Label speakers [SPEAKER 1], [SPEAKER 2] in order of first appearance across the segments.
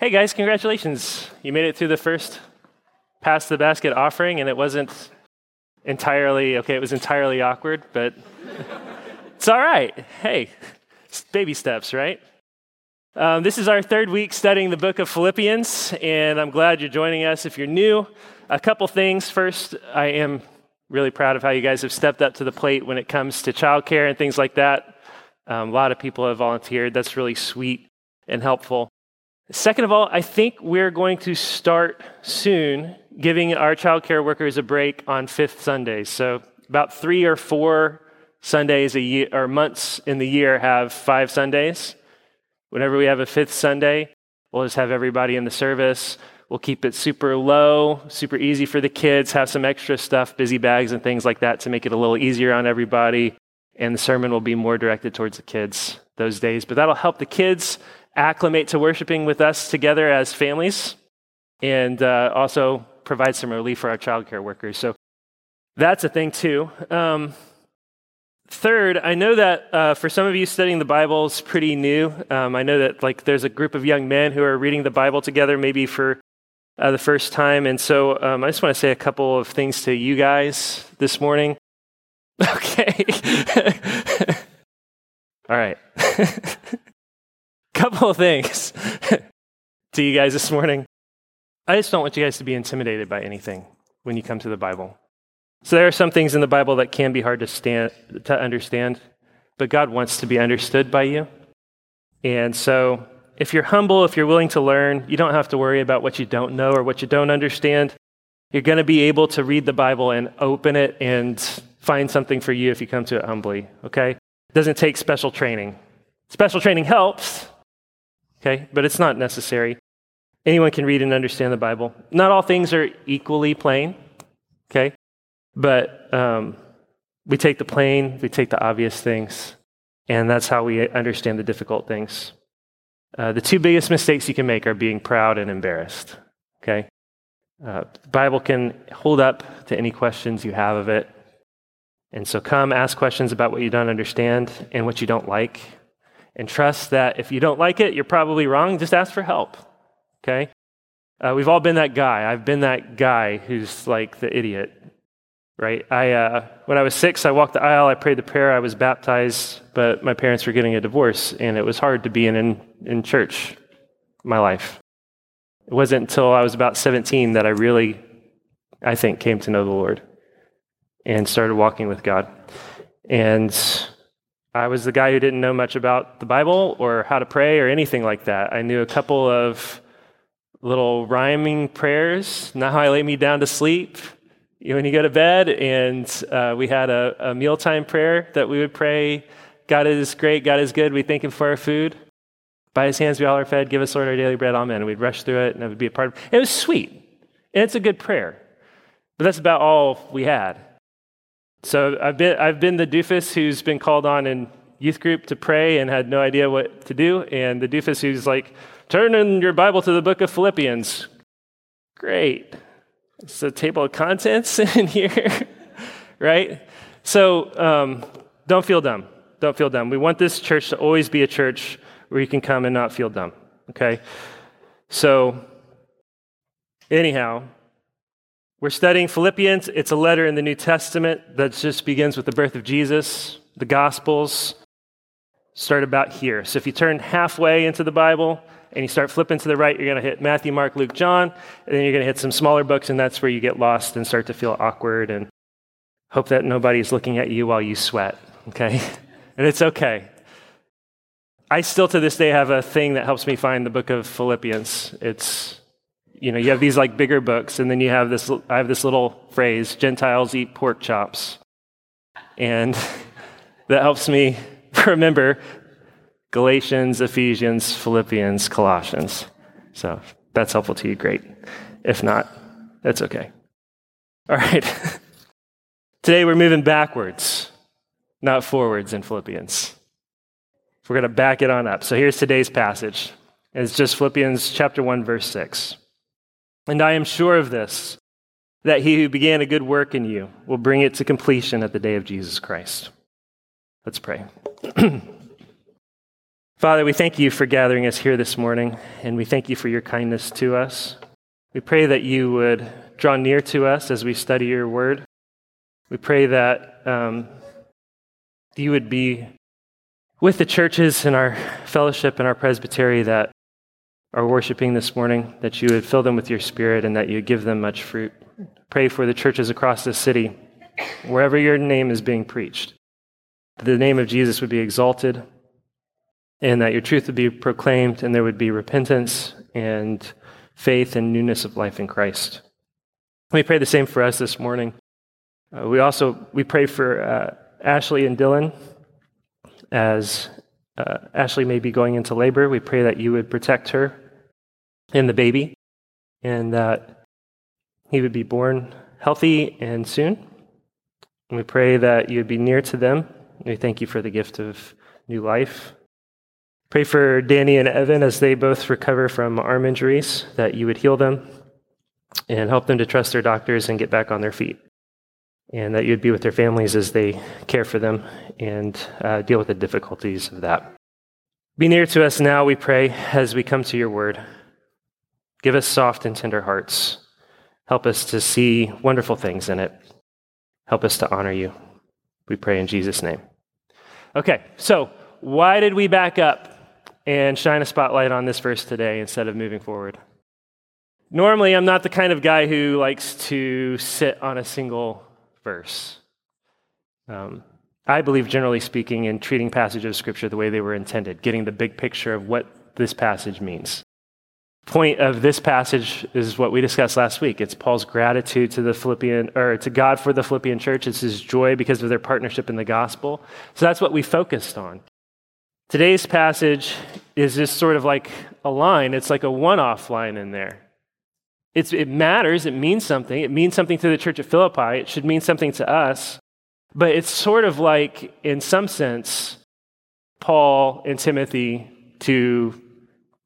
[SPEAKER 1] Hey guys, congratulations. You made it through the first pass the basket offering, and it wasn't entirely, okay, it was entirely awkward, but it's all right. Hey, baby steps, right? Um, this is our third week studying the book of Philippians, and I'm glad you're joining us. If you're new, a couple things. First, I am really proud of how you guys have stepped up to the plate when it comes to childcare and things like that. Um, a lot of people have volunteered. That's really sweet and helpful. Second of all, I think we're going to start soon giving our childcare workers a break on fifth Sundays. So, about three or four Sundays a year, or months in the year, have five Sundays. Whenever we have a fifth Sunday, we'll just have everybody in the service. We'll keep it super low, super easy for the kids, have some extra stuff, busy bags and things like that to make it a little easier on everybody. And the sermon will be more directed towards the kids those days. But that'll help the kids acclimate to worshiping with us together as families and uh, also provide some relief for our childcare workers. So that's a thing too. Um, Third, I know that uh, for some of you studying the Bible is pretty new. Um, I know that like there's a group of young men who are reading the Bible together, maybe for uh, the first time, and so um, I just want to say a couple of things to you guys this morning. Okay. All right. couple of things to you guys this morning. I just don't want you guys to be intimidated by anything when you come to the Bible. So there are some things in the Bible that can be hard to stand to understand, but God wants to be understood by you. And so if you're humble, if you're willing to learn, you don't have to worry about what you don't know or what you don't understand. You're going to be able to read the Bible and open it and find something for you if you come to it humbly, okay? It doesn't take special training. Special training helps, okay, but it's not necessary. Anyone can read and understand the Bible. Not all things are equally plain, okay? But um, we take the plain, we take the obvious things, and that's how we understand the difficult things. Uh, the two biggest mistakes you can make are being proud and embarrassed, okay? Uh, the Bible can hold up to any questions you have of it. And so come ask questions about what you don't understand and what you don't like. And trust that if you don't like it, you're probably wrong. Just ask for help. Okay? Uh, we've all been that guy. I've been that guy who's like the idiot. Right? I, uh, when I was six, I walked the aisle, I prayed the prayer, I was baptized, but my parents were getting a divorce, and it was hard to be in, in, in church my life. It wasn't until I was about 17 that I really, I think, came to know the Lord and started walking with God. And I was the guy who didn't know much about the Bible or how to pray or anything like that. I knew a couple of little rhyming prayers, now I lay me down to sleep, when you go to bed, and uh, we had a, a mealtime prayer that we would pray God is great, God is good, we thank Him for our food. By his hands we all are fed. Give us, Lord, our daily bread. Amen. And we'd rush through it, and it would be a part of it. It was sweet, and it's a good prayer. But that's about all we had. So I've been, I've been the doofus who's been called on in youth group to pray and had no idea what to do, and the doofus who's like, turn in your Bible to the book of Philippians. Great. It's a table of contents in here, right? So um, don't feel dumb. Don't feel dumb. We want this church to always be a church where you can come and not feel dumb, okay? So, anyhow, we're studying Philippians. It's a letter in the New Testament that just begins with the birth of Jesus. The Gospels start about here. So, if you turn halfway into the Bible, and you start flipping to the right, you're going to hit Matthew, Mark, Luke, John, and then you're going to hit some smaller books, and that's where you get lost and start to feel awkward and hope that nobody's looking at you while you sweat, okay? and it's okay. I still to this day have a thing that helps me find the book of Philippians. It's, you know, you have these like bigger books, and then you have this, I have this little phrase Gentiles eat pork chops. And that helps me remember Galatians, Ephesians, Philippians, Colossians. So that's helpful to you, great. If not, that's okay. All right. Today we're moving backwards, not forwards in Philippians. We're going to back it on up. So here's today's passage. It's just Philippians chapter 1 verse 6. And I am sure of this that he who began a good work in you will bring it to completion at the day of Jesus Christ. Let's pray. Father, we thank you for gathering us here this morning, and we thank you for your kindness to us. We pray that you would draw near to us as we study your word. We pray that um, you would be with the churches in our fellowship and our presbytery that are worshiping this morning, that you would fill them with your spirit and that you give them much fruit. Pray for the churches across the city, wherever your name is being preached, that the name of Jesus would be exalted and that your truth would be proclaimed and there would be repentance and faith and newness of life in Christ. We pray the same for us this morning. Uh, we also we pray for uh, Ashley and Dylan as uh, Ashley may be going into labor. We pray that you would protect her and the baby, and that he would be born healthy and soon. And we pray that you would be near to them. We thank you for the gift of new life. Pray for Danny and Evan as they both recover from arm injuries, that you would heal them and help them to trust their doctors and get back on their feet. And that you'd be with their families as they care for them and uh, deal with the difficulties of that. Be near to us now, we pray, as we come to your word. Give us soft and tender hearts. Help us to see wonderful things in it. Help us to honor you. We pray in Jesus' name. Okay, so why did we back up and shine a spotlight on this verse today instead of moving forward. Normally, I'm not the kind of guy who likes to sit on a single verse. Um, I believe, generally speaking, in treating passages of Scripture the way they were intended, getting the big picture of what this passage means. Point of this passage is what we discussed last week. It's Paul's gratitude to the Philippian or to God for the Philippian church. It's his joy because of their partnership in the gospel. So that's what we focused on. Today's passage is just sort of like a line, it's like a one off line in there. It's, it matters, it means something. It means something to the church at Philippi, it should mean something to us. But it's sort of like, in some sense, Paul and Timothy to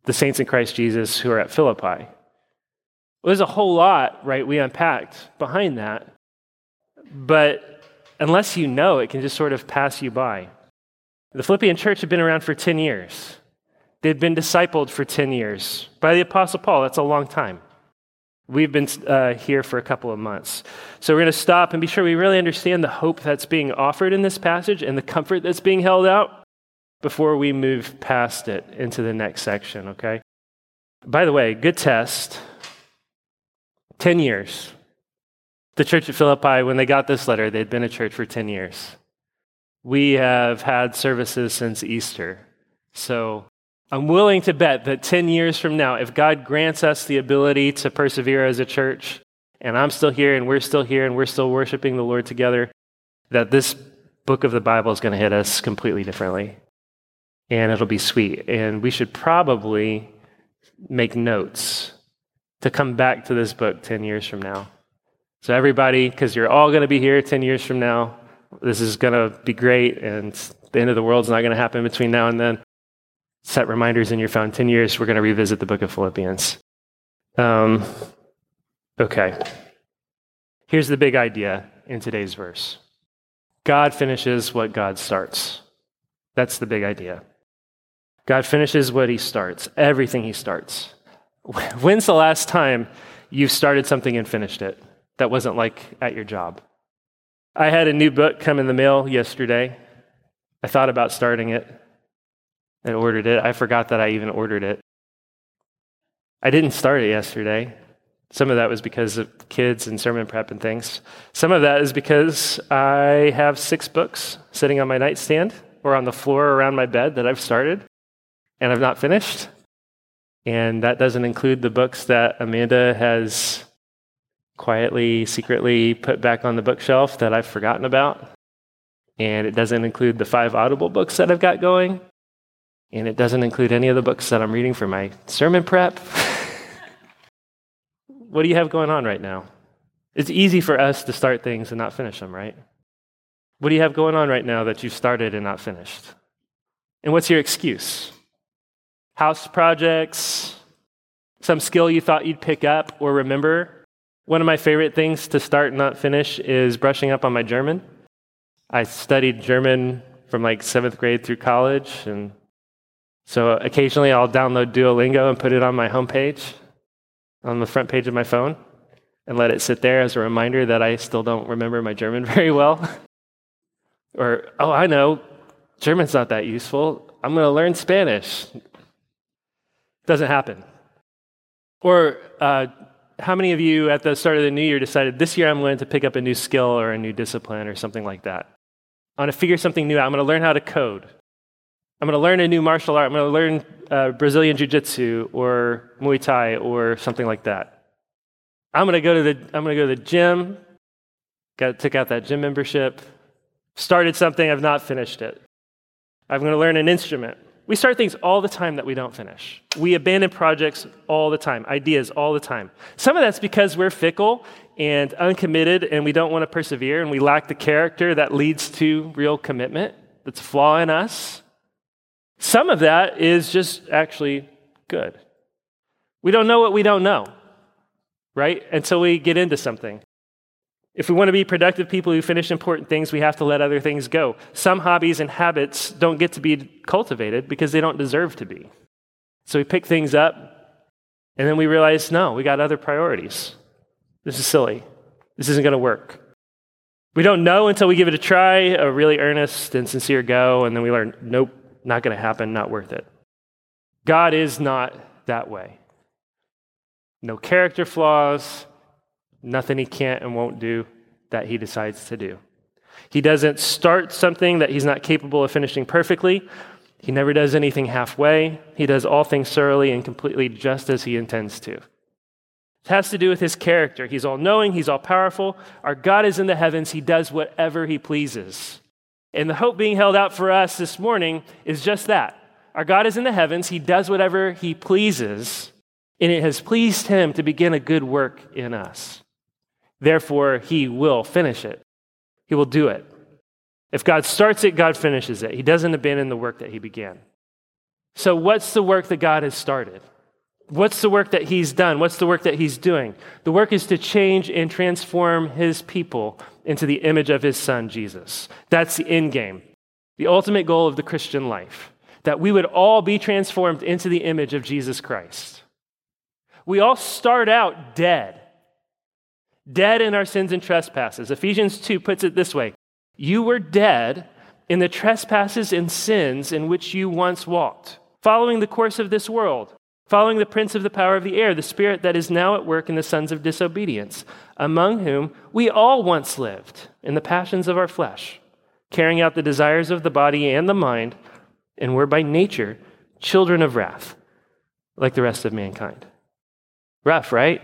[SPEAKER 1] the saints in Christ Jesus who are at Philippi. Well, there's a whole lot, right, we unpacked behind that. But unless you know, it can just sort of pass you by. The Philippian church had been around for 10 years. They'd been discipled for 10 years by the Apostle Paul. That's a long time. We've been uh, here for a couple of months. So we're going to stop and be sure we really understand the hope that's being offered in this passage and the comfort that's being held out before we move past it into the next section, okay? By the way, good test 10 years. The church at Philippi, when they got this letter, they'd been a church for 10 years. We have had services since Easter. So I'm willing to bet that 10 years from now, if God grants us the ability to persevere as a church, and I'm still here and we're still here and we're still worshiping the Lord together, that this book of the Bible is going to hit us completely differently. And it'll be sweet. And we should probably make notes to come back to this book 10 years from now. So, everybody, because you're all going to be here 10 years from now, this is going to be great and the end of the world's not going to happen between now and then. Set reminders in your phone. 10 years, we're going to revisit the book of Philippians. Um, okay. Here's the big idea in today's verse God finishes what God starts. That's the big idea. God finishes what he starts, everything he starts. When's the last time you started something and finished it that wasn't like at your job? I had a new book come in the mail yesterday. I thought about starting it and ordered it. I forgot that I even ordered it. I didn't start it yesterday. Some of that was because of kids and sermon prep and things. Some of that is because I have six books sitting on my nightstand or on the floor around my bed that I've started and I've not finished. And that doesn't include the books that Amanda has quietly, secretly put back on the bookshelf that I've forgotten about. And it doesn't include the five Audible books that I've got going. And it doesn't include any of the books that I'm reading for my sermon prep. what do you have going on right now? It's easy for us to start things and not finish them, right? What do you have going on right now that you've started and not finished? And what's your excuse? House projects, some skill you thought you'd pick up or remember one of my favorite things to start and not finish is brushing up on my German. I studied German from like seventh grade through college, and So occasionally I'll download Duolingo and put it on my homepage, on the front page of my phone, and let it sit there as a reminder that I still don't remember my German very well. or, oh, I know, German's not that useful. I'm going to learn Spanish. Doesn't happen. Or, uh, how many of you at the start of the new year decided this year I'm going to pick up a new skill or a new discipline or something like that? I want to figure something new out. I'm going to learn how to code. I'm going to learn a new martial art. I'm going to learn uh, Brazilian Jiu Jitsu or Muay Thai or something like that. I'm going to go to the, I'm going to go to the gym. Got took out that gym membership. Started something, I've not finished it. I'm going to learn an instrument. We start things all the time that we don't finish. We abandon projects all the time, ideas all the time. Some of that's because we're fickle and uncommitted and we don't want to persevere and we lack the character that leads to real commitment. That's a flaw in us. Some of that is just actually good. We don't know what we don't know, right? Until we get into something. If we want to be productive people who finish important things, we have to let other things go. Some hobbies and habits don't get to be cultivated because they don't deserve to be. So we pick things up, and then we realize, no, we got other priorities. This is silly. This isn't going to work. We don't know until we give it a try, a really earnest and sincere go, and then we learn, nope, not going to happen, not worth it. God is not that way. No character flaws, nothing he can't and won't do that he decides to do. He doesn't start something that he's not capable of finishing perfectly. He never does anything halfway. He does all things thoroughly and completely just as he intends to. It has to do with his character. He's all knowing, he's all powerful. Our God is in the heavens, he does whatever he pleases. And the hope being held out for us this morning is just that. Our God is in the heavens, he does whatever he pleases, and it has pleased him to begin a good work in us. Therefore, he will finish it. He will do it. If God starts it, God finishes it. He doesn't abandon the work that he began. So, what's the work that God has started? What's the work that he's done? What's the work that he's doing? The work is to change and transform his people into the image of his son, Jesus. That's the end game, the ultimate goal of the Christian life, that we would all be transformed into the image of Jesus Christ. We all start out dead dead in our sins and trespasses. Ephesians 2 puts it this way You were dead in the trespasses and sins in which you once walked, following the course of this world, following the prince of the power of the air, the spirit that is now at work in the sons of disobedience, among whom we all once lived in the passions of our flesh, carrying out the desires of the body and the mind, and were by nature children of wrath, like the rest of mankind. Rough, right?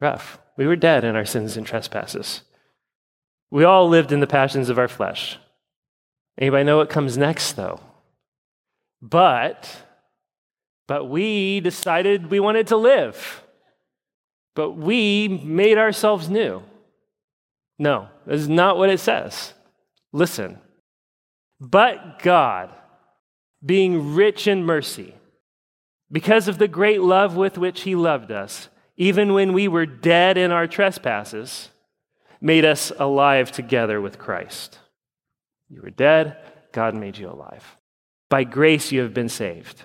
[SPEAKER 1] Rough. We were dead in our sins and trespasses. We all lived in the passions of our flesh. Anybody know what comes next, though? But, but we decided we wanted to live. But we made ourselves new. No, this is not what it says. Listen. But God, being rich in mercy, because of the great love with which He loved us, even when we were dead in our trespasses, made us alive together with Christ. You were dead, God made you alive. By grace you have been saved.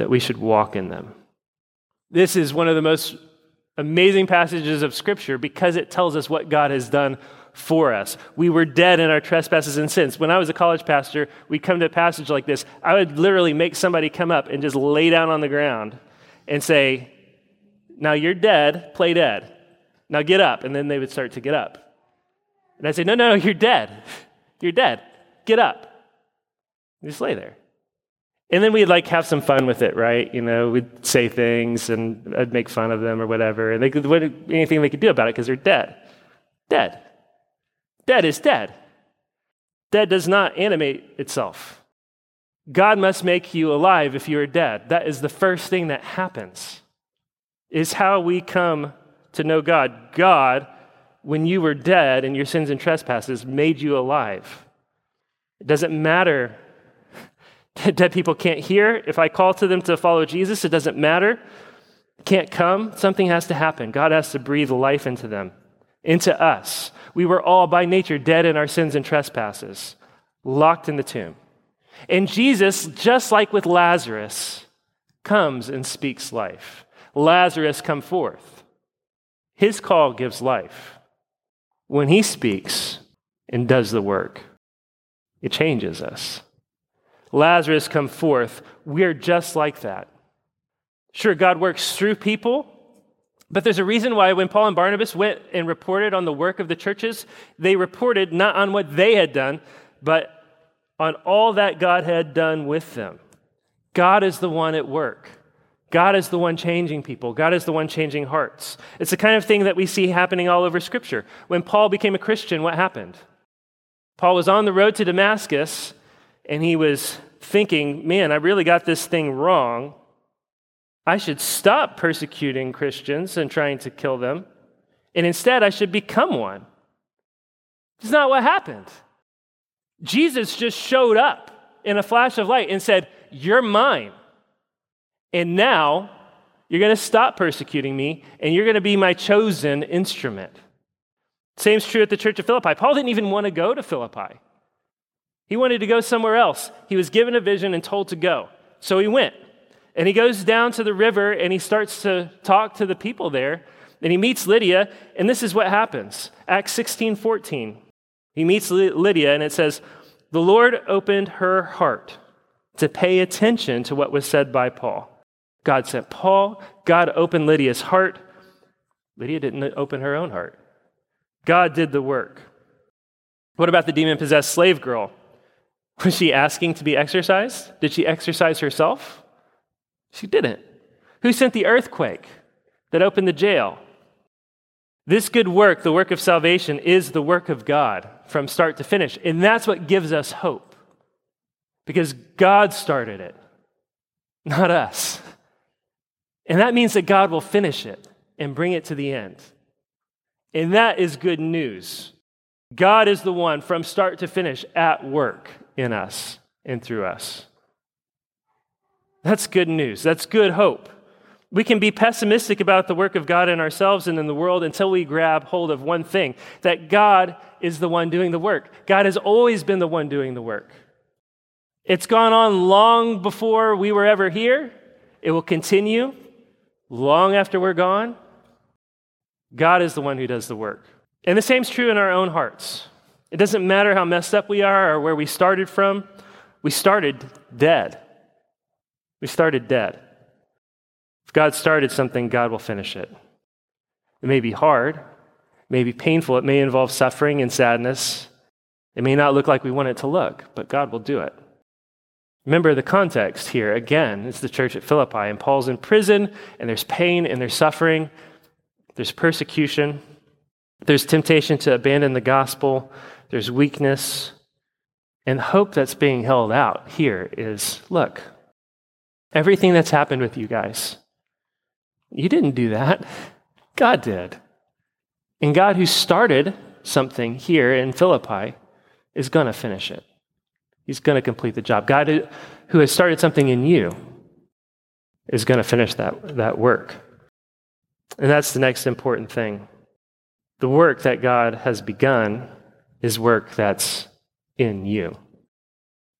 [SPEAKER 1] that we should walk in them. This is one of the most amazing passages of Scripture because it tells us what God has done for us. We were dead in our trespasses and sins. When I was a college pastor, we'd come to a passage like this. I would literally make somebody come up and just lay down on the ground and say, Now you're dead, play dead. Now get up. And then they would start to get up. And I'd say, No, no, no, you're dead. You're dead. Get up. just lay there. And then we'd like have some fun with it, right? You know, we'd say things and I'd make fun of them or whatever. And they could, what, anything they could do about it because they're dead. Dead. Dead is dead. Dead does not animate itself. God must make you alive if you are dead. That is the first thing that happens. Is how we come to know God. God, when you were dead in your sins and trespasses, made you alive. It doesn't matter dead people can't hear. If I call to them to follow Jesus, it doesn't matter. Can't come. Something has to happen. God has to breathe life into them, into us. We were all by nature dead in our sins and trespasses, locked in the tomb. And Jesus, just like with Lazarus, comes and speaks life. Lazarus, come forth. His call gives life. When he speaks and does the work, it changes us. Lazarus, come forth. We're just like that. Sure, God works through people, but there's a reason why when Paul and Barnabas went and reported on the work of the churches, they reported not on what they had done, but on all that God had done with them. God is the one at work. God is the one changing people. God is the one changing hearts. It's the kind of thing that we see happening all over Scripture. When Paul became a Christian, what happened? Paul was on the road to Damascus and he was thinking, man, I really got this thing wrong. I should stop persecuting Christians and trying to kill them. And instead, I should become one. It's not what happened. Jesus just showed up in a flash of light and said, You're mine. And now you're going to stop persecuting me and you're going to be my chosen instrument. Same's true at the church of Philippi. Paul didn't even want to go to Philippi. He wanted to go somewhere else. He was given a vision and told to go. So he went. And he goes down to the river and he starts to talk to the people there. And he meets Lydia, and this is what happens. Acts 16 14. He meets Lydia, and it says, The Lord opened her heart to pay attention to what was said by Paul. God sent Paul, God opened Lydia's heart. Lydia didn't open her own heart. God did the work. What about the demon possessed slave girl? Was she asking to be exorcised? Did she exorcise herself? She didn't. Who sent the earthquake that opened the jail? This good work, the work of salvation, is the work of God from start to finish. And that's what gives us hope. Because God started it, not us. And that means that God will finish it and bring it to the end. And that is good news. God is the one from start to finish at work in us and through us. That's good news. That's good hope. We can be pessimistic about the work of God in ourselves and in the world until we grab hold of one thing that God is the one doing the work. God has always been the one doing the work. It's gone on long before we were ever here. It will continue long after we're gone. God is the one who does the work. And the same is true in our own hearts. It doesn't matter how messed up we are or where we started from, we started dead. We started dead. If God started something, God will finish it. It may be hard, it may be painful, it may involve suffering and sadness. It may not look like we want it to look, but God will do it. Remember the context here. Again, it's the church at Philippi, and Paul's in prison, and there's pain, and there's suffering, there's persecution, there's temptation to abandon the gospel, there's weakness. And hope that's being held out here is look, everything that's happened with you guys, you didn't do that. God did. And God, who started something here in Philippi, is going to finish it. He's going to complete the job. God, who has started something in you, is going to finish that, that work. And that's the next important thing. The work that God has begun is work that's in you.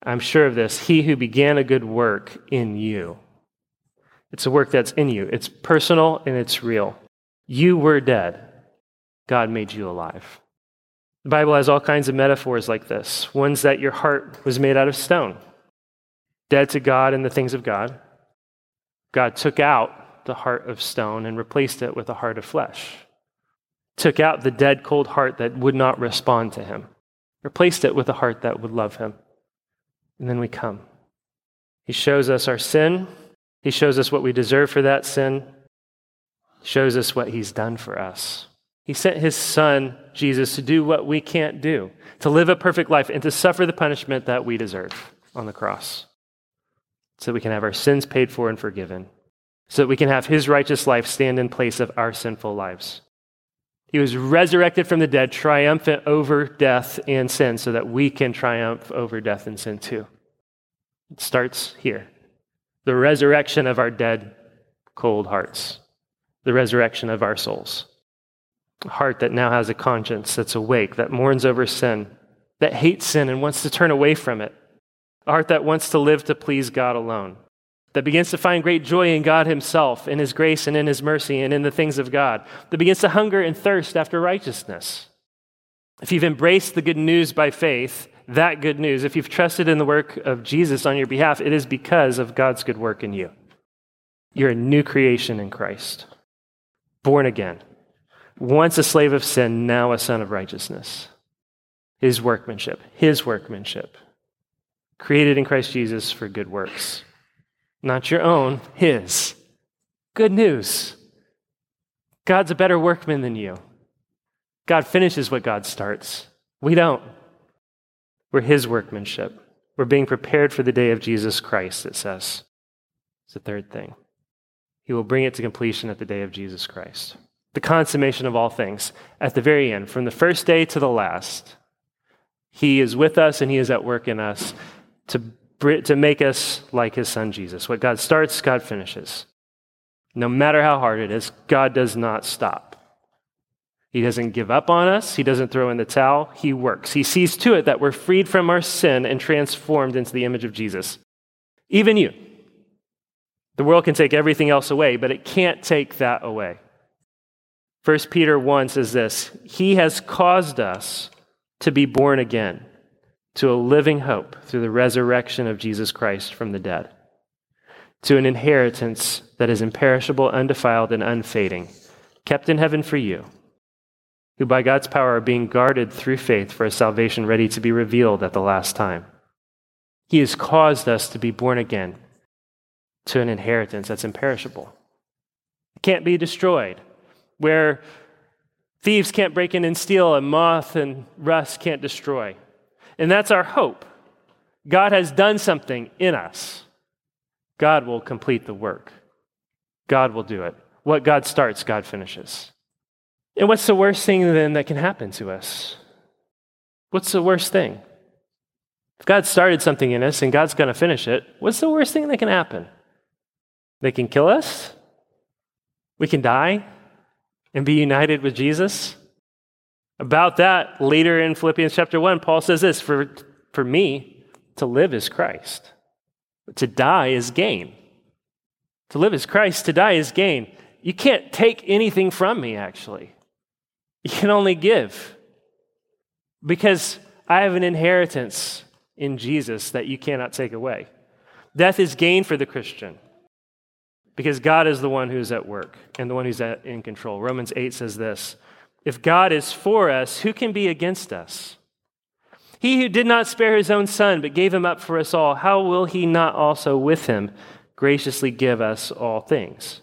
[SPEAKER 1] I'm sure of this. He who began a good work in you. It's a work that's in you. It's personal and it's real. You were dead. God made you alive. The Bible has all kinds of metaphors like this ones that your heart was made out of stone, dead to God and the things of God. God took out the heart of stone and replaced it with a heart of flesh took out the dead, cold heart that would not respond to him, replaced it with a heart that would love him. And then we come. He shows us our sin, He shows us what we deserve for that sin, he shows us what He's done for us. He sent His Son, Jesus, to do what we can't do, to live a perfect life and to suffer the punishment that we deserve on the cross. so that we can have our sins paid for and forgiven, so that we can have his righteous life stand in place of our sinful lives. He was resurrected from the dead, triumphant over death and sin, so that we can triumph over death and sin too. It starts here the resurrection of our dead, cold hearts, the resurrection of our souls. A heart that now has a conscience that's awake, that mourns over sin, that hates sin and wants to turn away from it. A heart that wants to live to please God alone, that begins to find great joy in God Himself, in His grace and in His mercy and in the things of God, that begins to hunger and thirst after righteousness. If you've embraced the good news by faith, that good news, if you've trusted in the work of Jesus on your behalf, it is because of God's good work in you. You're a new creation in Christ, born again, once a slave of sin, now a son of righteousness. His workmanship, his workmanship, created in Christ Jesus for good works. Not your own, his. Good news. God's a better workman than you. God finishes what God starts. We don't. We're his workmanship. We're being prepared for the day of Jesus Christ, it says. It's the third thing. He will bring it to completion at the day of Jesus Christ. The consummation of all things at the very end, from the first day to the last. He is with us and he is at work in us to, to make us like his son Jesus. What God starts, God finishes. No matter how hard it is, God does not stop. He doesn't give up on us. He doesn't throw in the towel. He works. He sees to it that we're freed from our sin and transformed into the image of Jesus. Even you. The world can take everything else away, but it can't take that away. 1 Peter 1 says this He has caused us to be born again to a living hope through the resurrection of Jesus Christ from the dead, to an inheritance that is imperishable, undefiled, and unfading, kept in heaven for you who by God's power are being guarded through faith for a salvation ready to be revealed at the last time. He has caused us to be born again to an inheritance that's imperishable. It can't be destroyed, where thieves can't break in and steal, and moth and rust can't destroy. And that's our hope. God has done something in us. God will complete the work. God will do it. What God starts, God finishes. And what's the worst thing then that can happen to us? What's the worst thing? If God started something in us and God's going to finish it, what's the worst thing that can happen? They can kill us? We can die and be united with Jesus? About that, later in Philippians chapter 1, Paul says this For, for me, to live is Christ, to die is gain. To live is Christ, to die is gain. You can't take anything from me, actually. You can only give because I have an inheritance in Jesus that you cannot take away. Death is gain for the Christian because God is the one who's at work and the one who's at, in control. Romans 8 says this If God is for us, who can be against us? He who did not spare his own son, but gave him up for us all, how will he not also with him graciously give us all things?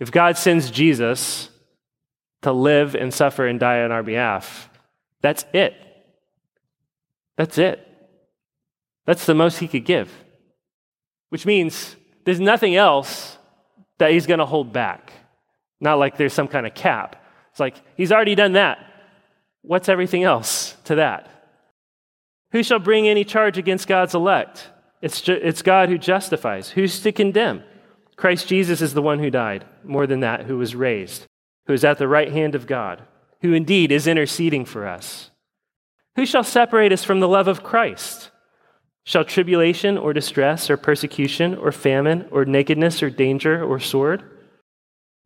[SPEAKER 1] If God sends Jesus, to live and suffer and die on our behalf. That's it. That's it. That's the most he could give. Which means there's nothing else that he's going to hold back. Not like there's some kind of cap. It's like he's already done that. What's everything else to that? Who shall bring any charge against God's elect? It's, ju- it's God who justifies. Who's to condemn? Christ Jesus is the one who died, more than that, who was raised who is at the right hand of God, who indeed is interceding for us. Who shall separate us from the love of Christ? Shall tribulation or distress or persecution or famine or nakedness or danger or sword?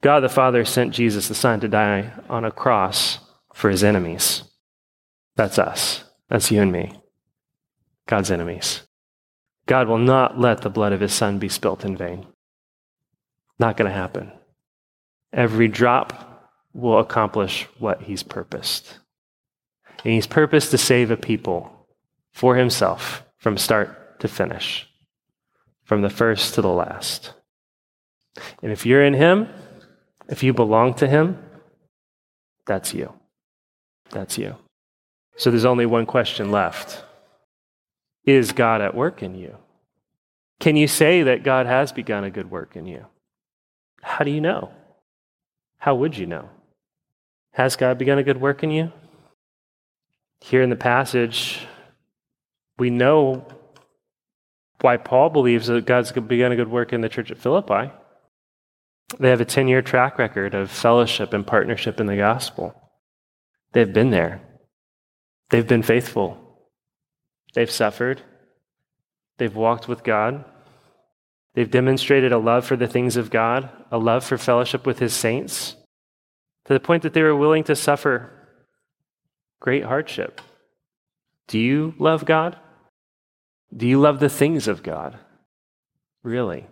[SPEAKER 1] God the Father sent Jesus the Son to die on a cross for his enemies. That's us. That's you and me. God's enemies. God will not let the blood of his Son be spilt in vain. Not going to happen. Every drop will accomplish what he's purposed. And he's purposed to save a people for himself from start to finish, from the first to the last. And if you're in him, if you belong to him, that's you. That's you. So there's only one question left Is God at work in you? Can you say that God has begun a good work in you? How do you know? How would you know? Has God begun a good work in you? Here in the passage, we know why Paul believes that God's begun a good work in the church at Philippi. They have a 10 year track record of fellowship and partnership in the gospel. They've been there, they've been faithful, they've suffered, they've walked with God, they've demonstrated a love for the things of God, a love for fellowship with his saints, to the point that they were willing to suffer great hardship. Do you love God? Do you love the things of God? Really?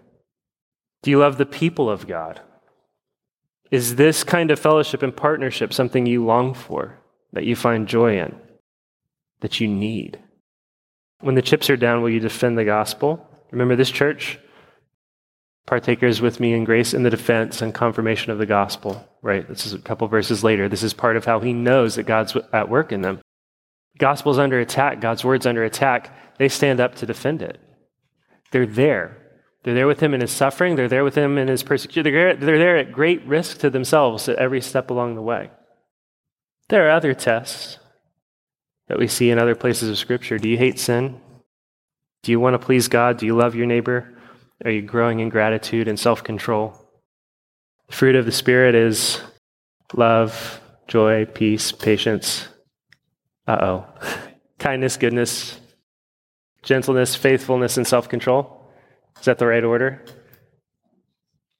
[SPEAKER 1] Do you love the people of God? Is this kind of fellowship and partnership something you long for, that you find joy in, that you need? When the chips are down, will you defend the gospel? Remember this church? Partakers with me in grace in the defense and confirmation of the gospel, right? This is a couple verses later. This is part of how he knows that God's at work in them. Gospel's under attack, God's word's under attack. They stand up to defend it. They're there. They're there with him in his suffering. They're there with him in his persecution. They're, they're there at great risk to themselves at every step along the way. There are other tests that we see in other places of Scripture. Do you hate sin? Do you want to please God? Do you love your neighbor? Are you growing in gratitude and self control? The fruit of the Spirit is love, joy, peace, patience. Uh oh. Kindness, goodness, gentleness, faithfulness, and self control. Is that the right order?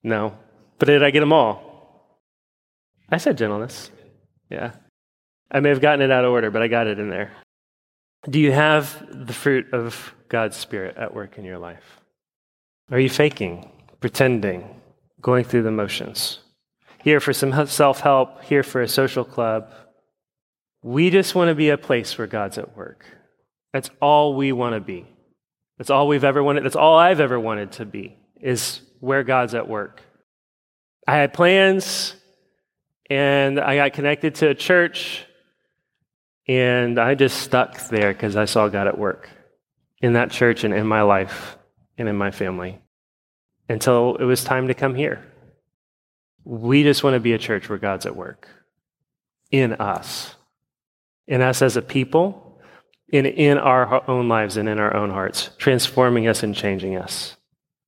[SPEAKER 1] No. But did I get them all? I said gentleness. Yeah. I may have gotten it out of order, but I got it in there. Do you have the fruit of God's Spirit at work in your life? Are you faking, pretending, going through the motions? Here for some self help, here for a social club. We just want to be a place where God's at work. That's all we want to be. That's all we've ever wanted. That's all I've ever wanted to be, is where God's at work. I had plans, and I got connected to a church, and I just stuck there because I saw God at work in that church and in my life and in my family until it was time to come here. We just want to be a church where God's at work in us, in us as a people in, in our own lives and in our own hearts, transforming us and changing us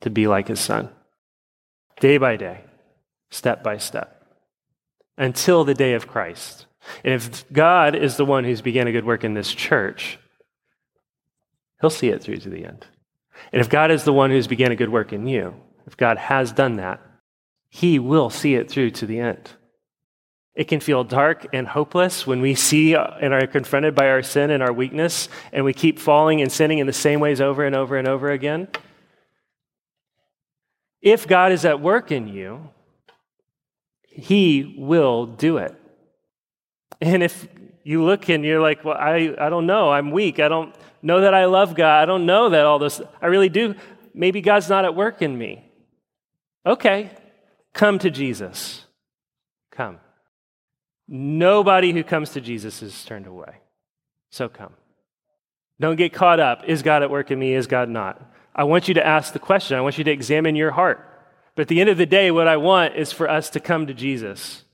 [SPEAKER 1] to be like his son. Day by day, step by step, until the day of Christ. And if God is the one who's began a good work in this church, he'll see it through to the end. And if God is the one who's began a good work in you, if God has done that, he will see it through to the end. It can feel dark and hopeless when we see and are confronted by our sin and our weakness, and we keep falling and sinning in the same ways over and over and over again. If God is at work in you, He will do it. And if you look and you're like, well, I, I don't know, I'm weak, I don't know that I love God, I don't know that all this, I really do, maybe God's not at work in me. Okay, come to Jesus. Come. Nobody who comes to Jesus is turned away. So come. Don't get caught up. Is God at work in me? Is God not? I want you to ask the question. I want you to examine your heart. But at the end of the day, what I want is for us to come to Jesus.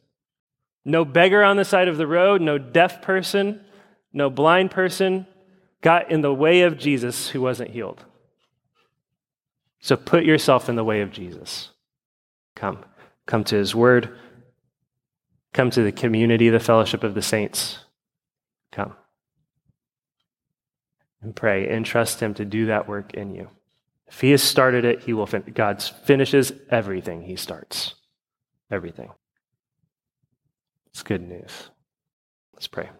[SPEAKER 1] No beggar on the side of the road, no deaf person, no blind person got in the way of Jesus who wasn't healed. So put yourself in the way of Jesus. Come. Come to his word. Come to the community, the fellowship of the saints. Come. And pray and trust Him to do that work in you. If He has started it, He will fin- God finishes everything He starts. Everything. It's good news. Let's pray.